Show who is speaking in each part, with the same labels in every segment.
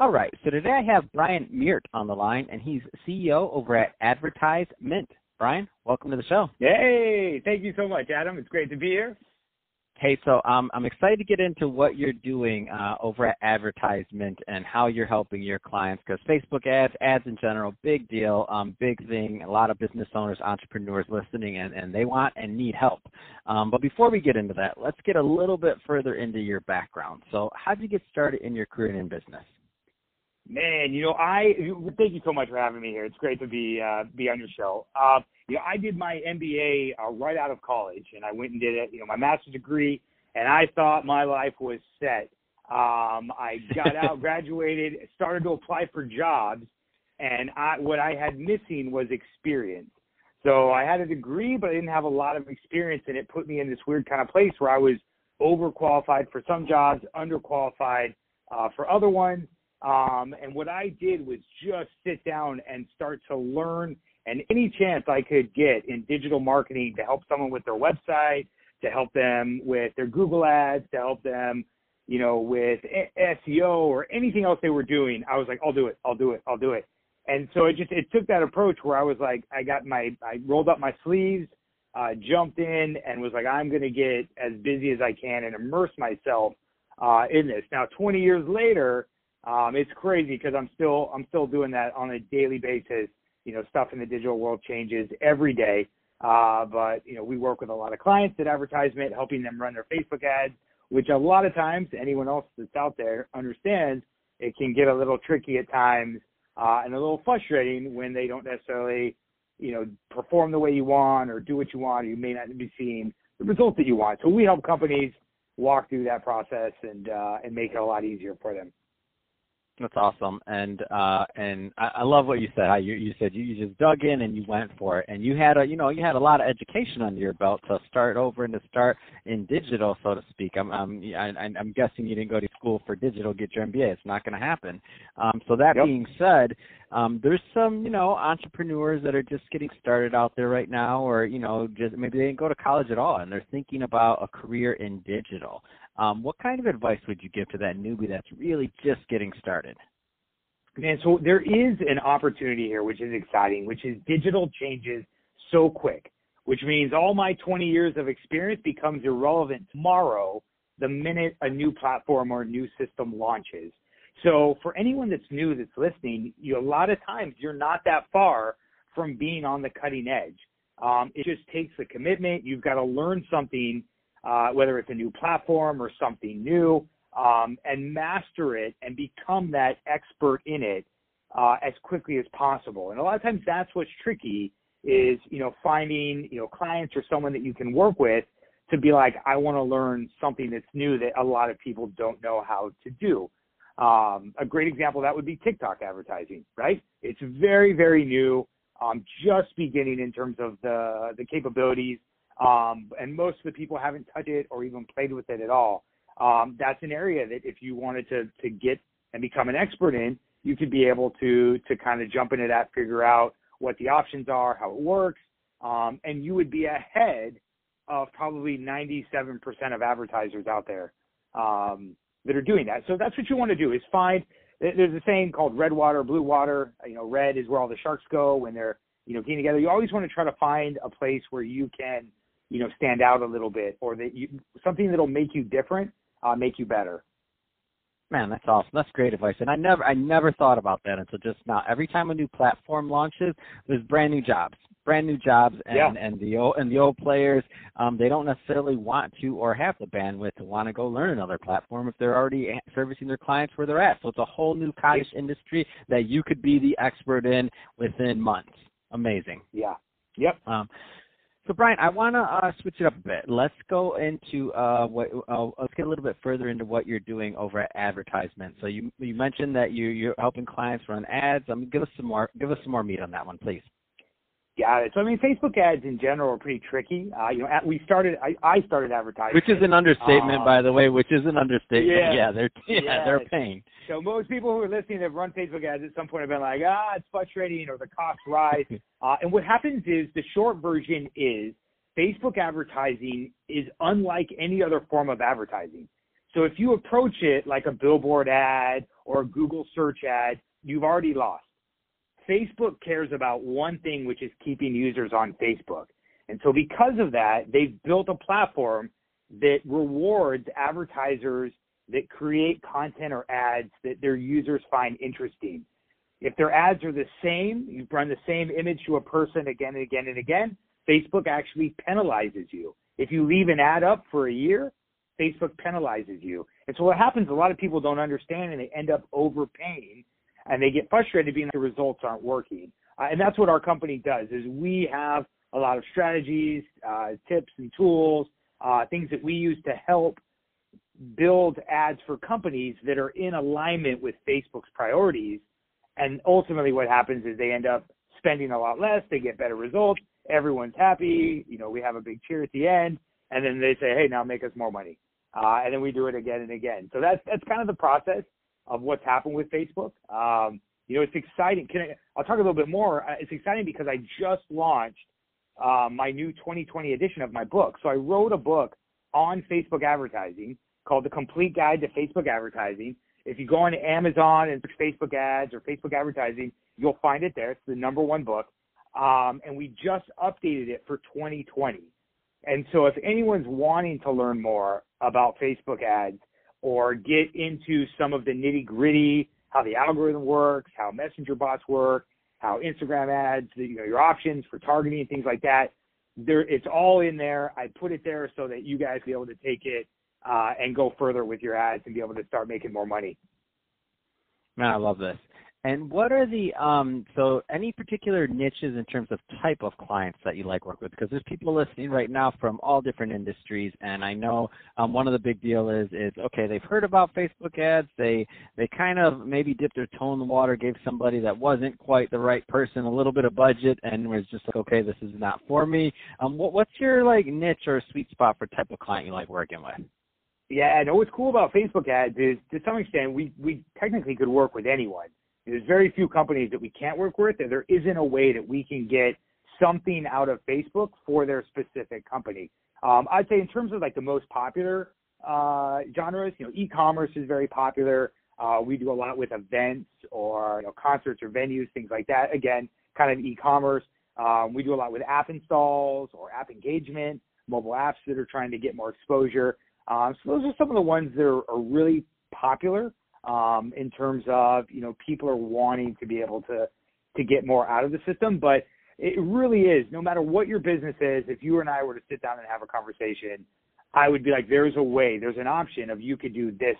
Speaker 1: All right, so today I have Brian Meert on the line, and he's CEO over at Advertise Mint. Brian, welcome to the show.
Speaker 2: Hey, thank you so much, Adam. It's great to be here.
Speaker 1: Hey, so um, I'm excited to get into what you're doing uh, over at Advertise Mint and how you're helping your clients because Facebook ads, ads in general, big deal, um, big thing. A lot of business owners, entrepreneurs listening, and, and they want and need help. Um, but before we get into that, let's get a little bit further into your background. So, how did you get started in your career in business?
Speaker 2: Man, you know, I thank you so much for having me here. It's great to be uh, be on your show. Uh, you know, I did my MBA uh, right out of college, and I went and did it. You know, my master's degree, and I thought my life was set. Um, I got out, graduated, started to apply for jobs, and I, what I had missing was experience. So I had a degree, but I didn't have a lot of experience, and it put me in this weird kind of place where I was overqualified for some jobs, underqualified uh, for other ones um, and what I did was just sit down and start to learn and any chance I could get in digital marketing to help someone with their website, to help them with their Google ads, to help them, you know, with SEO or anything else they were doing. I was like, I'll do it. I'll do it. I'll do it. And so it just, it took that approach where I was like, I got my, I rolled up my sleeves, uh, jumped in and was like, I'm going to get as busy as I can and immerse myself, uh, in this. Now, 20 years later, um, it's crazy because I'm still I'm still doing that on a daily basis. You know, stuff in the digital world changes every day. Uh, but you know, we work with a lot of clients at Advertise Mint, helping them run their Facebook ads, which a lot of times anyone else that's out there understands it can get a little tricky at times uh, and a little frustrating when they don't necessarily, you know, perform the way you want or do what you want. Or you may not be seeing the results that you want. So we help companies walk through that process and uh, and make it a lot easier for them.
Speaker 1: That's awesome, and uh, and I, I love what you said. How you you said you, you just dug in and you went for it, and you had a you know you had a lot of education under your belt to start over and to start in digital, so to speak. I'm I'm I, I'm guessing you didn't go to school for digital, get your MBA. It's not going to happen. Um, so that yep. being said, um, there's some you know entrepreneurs that are just getting started out there right now, or you know just maybe they didn't go to college at all, and they're thinking about a career in digital. Um, what kind of advice would you give to that newbie that's really just getting started?
Speaker 2: Man, so there is an opportunity here, which is exciting, which is digital changes so quick, which means all my 20 years of experience becomes irrelevant tomorrow the minute a new platform or new system launches. So for anyone that's new that's listening, you a lot of times you're not that far from being on the cutting edge. Um, it just takes a commitment. You've got to learn something uh, whether it's a new platform or something new, um, and master it and become that expert in it uh, as quickly as possible. And a lot of times that's what's tricky is, you know, finding, you know, clients or someone that you can work with to be like, I want to learn something that's new that a lot of people don't know how to do. Um, a great example that would be TikTok advertising, right? It's very, very new, um, just beginning in terms of the the capabilities um, and most of the people haven't touched it or even played with it at all. Um, that's an area that if you wanted to to get and become an expert in, you could be able to to kind of jump into that, figure out what the options are, how it works, um, and you would be ahead of probably 97% of advertisers out there um, that are doing that. So that's what you want to do is find. There's a saying called red water, blue water. You know, red is where all the sharks go when they're you know getting together. You always want to try to find a place where you can you know stand out a little bit or that you something that'll make you different uh, make you better.
Speaker 1: Man that's awesome. That's great advice. And i never i never thought about that until just now. Every time a new platform launches there's brand new jobs brand new jobs and
Speaker 2: yeah.
Speaker 1: and the old and the old players um they don't necessarily want to or have the bandwidth to want to go learn another platform if they're already servicing their clients where they're at. So it's a whole new cottage industry that you could be the expert in within months. Amazing.
Speaker 2: Yeah. Yep.
Speaker 1: Um So Brian, I want to uh, switch it up a bit. Let's go into uh, what. Uh, let's get a little bit further into what you're doing over at Advertise Mint. So you you mentioned that you you're helping clients run ads. Um, give us some more give us some more meat on that one, please.
Speaker 2: Got it. So I mean, Facebook ads in general are pretty tricky. Uh, you know, at, we started. I, I started advertising,
Speaker 1: which is an understatement,
Speaker 2: um,
Speaker 1: by the way. Which is an understatement.
Speaker 2: Yeah,
Speaker 1: yeah they're yeah,
Speaker 2: yeah.
Speaker 1: they're paying.
Speaker 2: So most people who are listening that run Facebook ads at some point have been like, ah, it's frustrating, or the costs rise. uh, and what happens is the short version is Facebook advertising is unlike any other form of advertising. So if you approach it like a billboard ad or a Google search ad, you've already lost. Facebook cares about one thing, which is keeping users on Facebook. And so because of that, they've built a platform that rewards advertisers that create content or ads that their users find interesting. If their ads are the same, you run the same image to a person again and again and again, Facebook actually penalizes you. If you leave an ad up for a year, Facebook penalizes you. And so what happens, a lot of people don't understand and they end up overpaying and they get frustrated being the results aren't working. Uh, and that's what our company does is we have a lot of strategies, uh, tips and tools, uh, things that we use to help build ads for companies that are in alignment with Facebook's priorities. And ultimately what happens is they end up spending a lot less, they get better results, everyone's happy, you know, we have a big cheer at the end, and then they say, hey, now make us more money. Uh, and then we do it again and again. So that's that's kind of the process of what's happened with Facebook. Um, you know, it's exciting. Can I, I'll talk a little bit more. Uh, it's exciting because I just launched uh, my new 2020 edition of my book. So I wrote a book on Facebook advertising called The Complete Guide to Facebook Advertising. If you go on Amazon and Facebook ads or Facebook advertising, you'll find it there. It's the number one book. Um, and we just updated it for 2020. And so if anyone's wanting to learn more about Facebook ads, or get into some of the nitty gritty, how the algorithm works, how messenger bots work, how Instagram ads, you know, your options for targeting things like that. There, it's all in there. I put it there so that you guys be able to take it uh, and go further with your ads and be able to start making more money.
Speaker 1: Man, I love this. And what are the um so any particular niches in terms of type of clients that you like work with? Because there's people listening right now from all different industries, and I know um, one of the big deal is is okay they've heard about Facebook ads, they they kind of maybe dipped their toe in the water, gave somebody that wasn't quite the right person a little bit of budget, and was just like okay this is not for me. Um, what what's your like niche or sweet spot for type of client you like working with?
Speaker 2: Yeah, and what's cool about Facebook ads is to some extent we we technically could work with anyone there's very few companies that we can't work with, and there isn't a way that we can get something out of Facebook for their specific company. Um, I'd say in terms of like the most popular uh, genres, you know, e-commerce is very popular. Uh, we do a lot with events or you know, concerts or venues, things like that. Again, kind of e-commerce. Um, we do a lot with app installs or app engagement, mobile apps that are trying to get more exposure. Um, so those are some of the ones that are, are really popular um, in terms of you know people are wanting to be able to to get more out of the system. But it really is no matter what your business is. If you and I were to sit down and have a conversation, I would be like, there's a way, there's an option of you could do this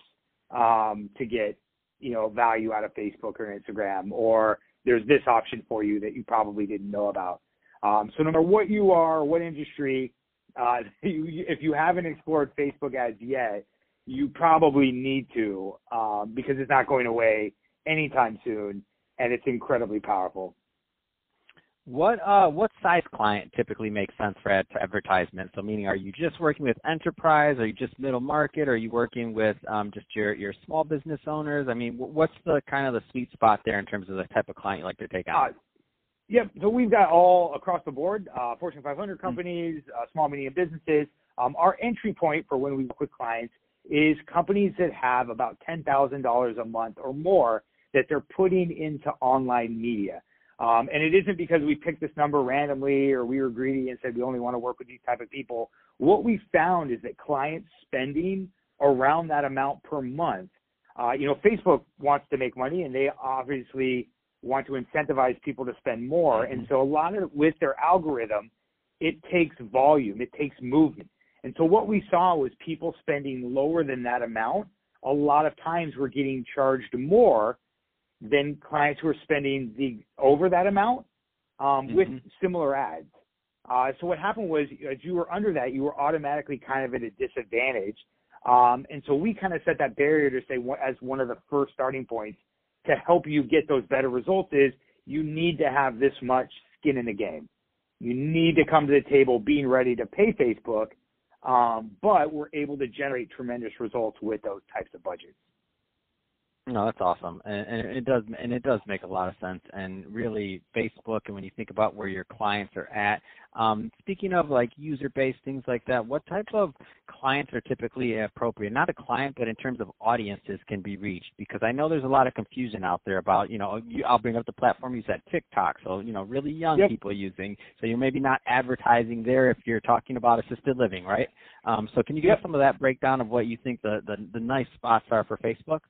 Speaker 2: um, to get you know value out of Facebook or Instagram, or there's this option for you that you probably didn't know about. Um, so no matter what you are, what industry, uh, if you haven't explored Facebook ads yet, you probably need to um, because it's not going away anytime soon, and it's incredibly powerful.
Speaker 1: What uh what size client typically makes sense for ad- Advertise Mint? So meaning, are you just working with enterprise? Are you just middle market? Are you working with um, just your your small business owners? I mean, what's the kind of the sweet spot there in terms of the type of client you like to take on? Uh,
Speaker 2: yep. So we've got all across the board: uh, Fortune 500 mm-hmm. companies, mm-hmm. uh, small medium businesses. Um, our entry point for when we work with clients is companies that have about $10,000 a month or more that they're putting into online media. Um, and it isn't because we picked this number randomly or we were greedy and said we only want to work with these type of people. What we found is that clients spending around that amount per month. Uh, you know, Facebook wants to make money and they obviously want to incentivize people to spend more. And so a lot of with their algorithm, it takes volume, it takes movement. And so what we saw was people spending lower than that amount. A lot of times we're getting charged more than clients who are spending the over that amount um, mm-hmm. with similar ads. Uh, so what happened was, as you were under that, you were automatically kind of at a disadvantage. Um, and so we kind of set that barrier to say, as one of the first starting points to help you get those better results is you need to have this much skin in the game. You need to come to the table being ready to pay Facebook, um, but we're able to generate tremendous results with those types of budgets.
Speaker 1: No, that's awesome, and, and it does, and it does make a lot of sense. And really, Facebook, and when you think about where your clients are at, um, speaking of like user base things like that, what type of clients are typically appropriate? Not a client, but in terms of audiences can be reached. Because I know there's a lot of confusion out there about, you know, you, I'll bring up the platform you said TikTok, so you know, really young
Speaker 2: yep.
Speaker 1: people using. So you're maybe not advertising there if you're talking about assisted living, right? Um, so can you give
Speaker 2: yep.
Speaker 1: some of that breakdown of what you think the, the the nice spots are for Facebook?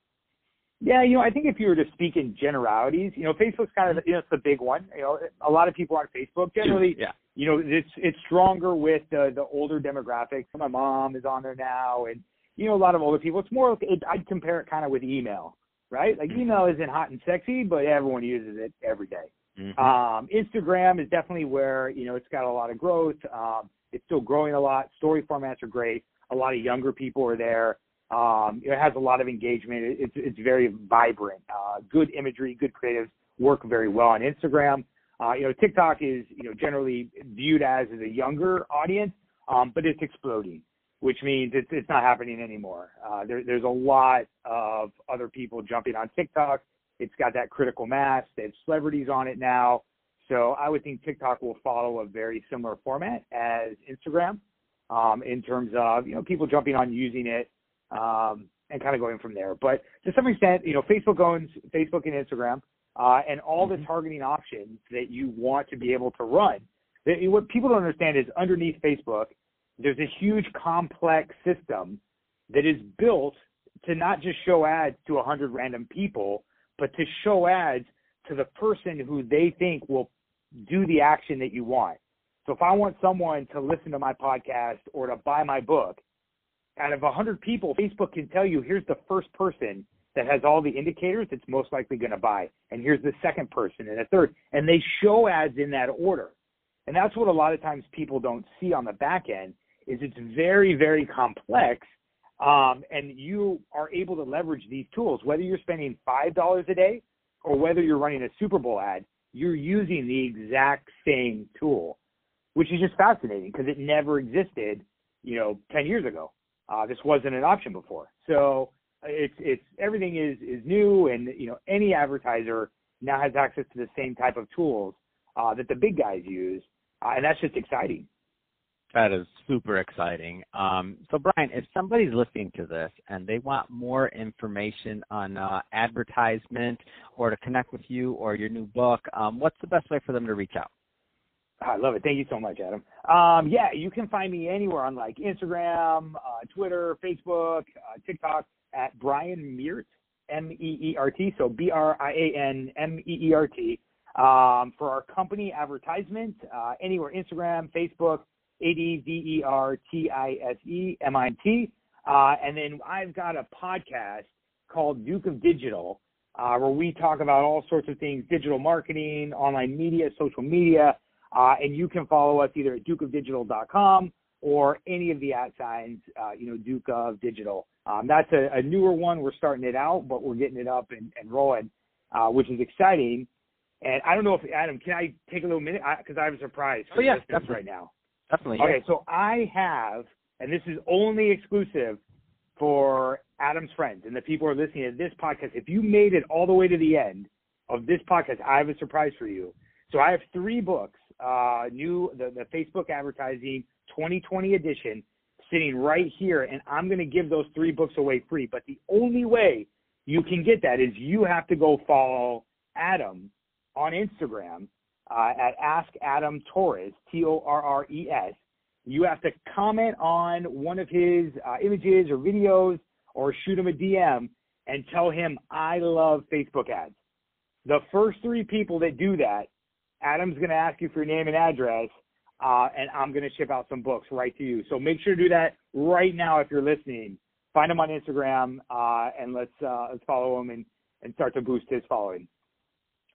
Speaker 2: Yeah, you know, I think if you were to speak in generalities, you know, Facebook's kind of you know it's the big one. You know, a lot of people on Facebook generally,
Speaker 1: yeah.
Speaker 2: you know, it's it's stronger with the the older demographics. My mom is on there now, and you know, a lot of older people. It's more. It, I'd compare it kind of with email, right? Like email isn't hot and sexy, but everyone uses it every day.
Speaker 1: Mm-hmm.
Speaker 2: Um, Instagram is definitely where you know it's got a lot of growth. Um, it's still growing a lot. Story formats are great. A lot of younger people are there. Um, it has a lot of engagement. It's it's very vibrant. Uh, good imagery, good creatives work very well on Instagram. Uh, you know, TikTok is you know generally viewed as, as a younger audience, um, but it's exploding, which means it's it's not happening anymore. Uh, there, there's a lot of other people jumping on TikTok. It's got that critical mass. They have celebrities on it now. So I would think TikTok will follow a very similar format as Instagram um, in terms of you know people jumping on using it um, and kind of going from there. But to some extent, you know, Facebook owns Facebook and Instagram, uh, and all the mm-hmm. targeting options that you want to be able to run. That, what people don't understand is underneath Facebook, there's a huge complex system that is built to not just show ads to 100 random people, but to show ads to the person who they think will do the action that you want. So if I want someone to listen to my podcast or to buy my book, out of 100 people, Facebook can tell you here's the first person that has all the indicators that's most likely going to buy, and here's the second person and a third, and they show ads in that order. And that's what a lot of times people don't see on the back end is it's very very complex, um, and you are able to leverage these tools whether you're spending five dollars a day or whether you're running a Super Bowl ad. You're using the exact same tool, which is just fascinating because it never existed, you know, 10 years ago. Uh, this wasn't an option before. So it's it's everything is is new, and you know any advertiser now has access to the same type of tools uh, that the big guys use, uh, and that's just exciting.
Speaker 1: That is super exciting. Um, so, Brian, if somebody's listening to this and they want more information on uh, Advertise Mint or to connect with you or your new book, um, what's the best way for them to reach out?
Speaker 2: I love it. Thank you so much, Adam. Um, yeah, you can find me anywhere on like Instagram, uh, Twitter, Facebook, uh, TikTok at Brian Meert, M E E R T. So B R I A N M E E R T. Um, for our company Advertise Mint, uh, anywhere Instagram, Facebook, A D V E R T I S E M I T. Uh, and then I've got a podcast called Duke of Digital, uh, where we talk about all sorts of things digital marketing, online media, social media. Uh, and you can follow us either at dukeofdigital.com or any of the at signs, uh, you know, Duke of Digital. Um, that's a, a, newer one. We're starting it out, but we're getting it up and, and rolling, uh, which is exciting. And I don't know if Adam, can I take a little minute because I, I, have a surprise for
Speaker 1: oh, yeah,
Speaker 2: right now.
Speaker 1: Definitely.
Speaker 2: Okay,
Speaker 1: yeah.
Speaker 2: so I have, and this is only exclusive for Adam's friends and the people who are listening to this podcast. If you made it all the way to the end of this podcast, I have a surprise for you. So I have three books uh, new the, the Facebook advertising 2020 edition sitting right here, and I'm going to give those three books away free. But the only way you can get that is you have to go follow Adam on Instagram uh, at Ask Adam Torres, T O R R E S. You have to comment on one of his uh, images or videos, or shoot him a DM and tell him I love Facebook ads. The first three people that do that Adam's going to ask you for your name and address, uh, and I'm going to ship out some books right to you. So make sure to do that right now if you're listening. Find him on Instagram, uh, and let's uh, let's follow him and, and start to boost his following.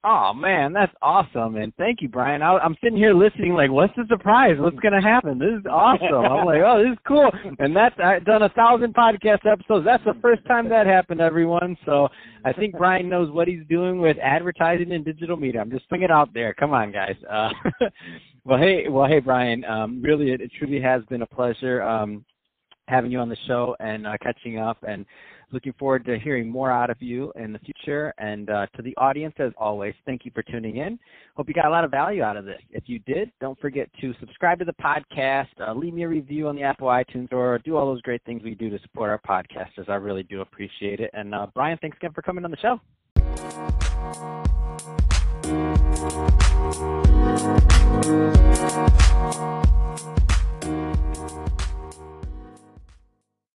Speaker 1: Oh man, that's awesome, and thank you, Brian. I, I'm sitting here listening, like, what's the surprise? What's gonna happen? This is awesome. I'm like, oh, this is cool. And that's I've done a thousand podcast episodes. That's the first time that happened, everyone. So I think Brian knows what he's doing with advertising and digital media. I'm just putting it out there. Come on, guys. Uh, well, hey, well, hey, Brian. Um, really, it, it truly has been a pleasure um, having you on the show and uh, catching up and Looking forward to hearing more out of you in the future. And uh, to the audience, as always, thank you for tuning in. Hope you got a lot of value out of this. If you did, don't forget to subscribe to the podcast, uh, leave me a review on the Apple iTunes, or do all those great things we do to support our podcasters. I really do appreciate it. And uh, Brian, thanks again for coming on the show.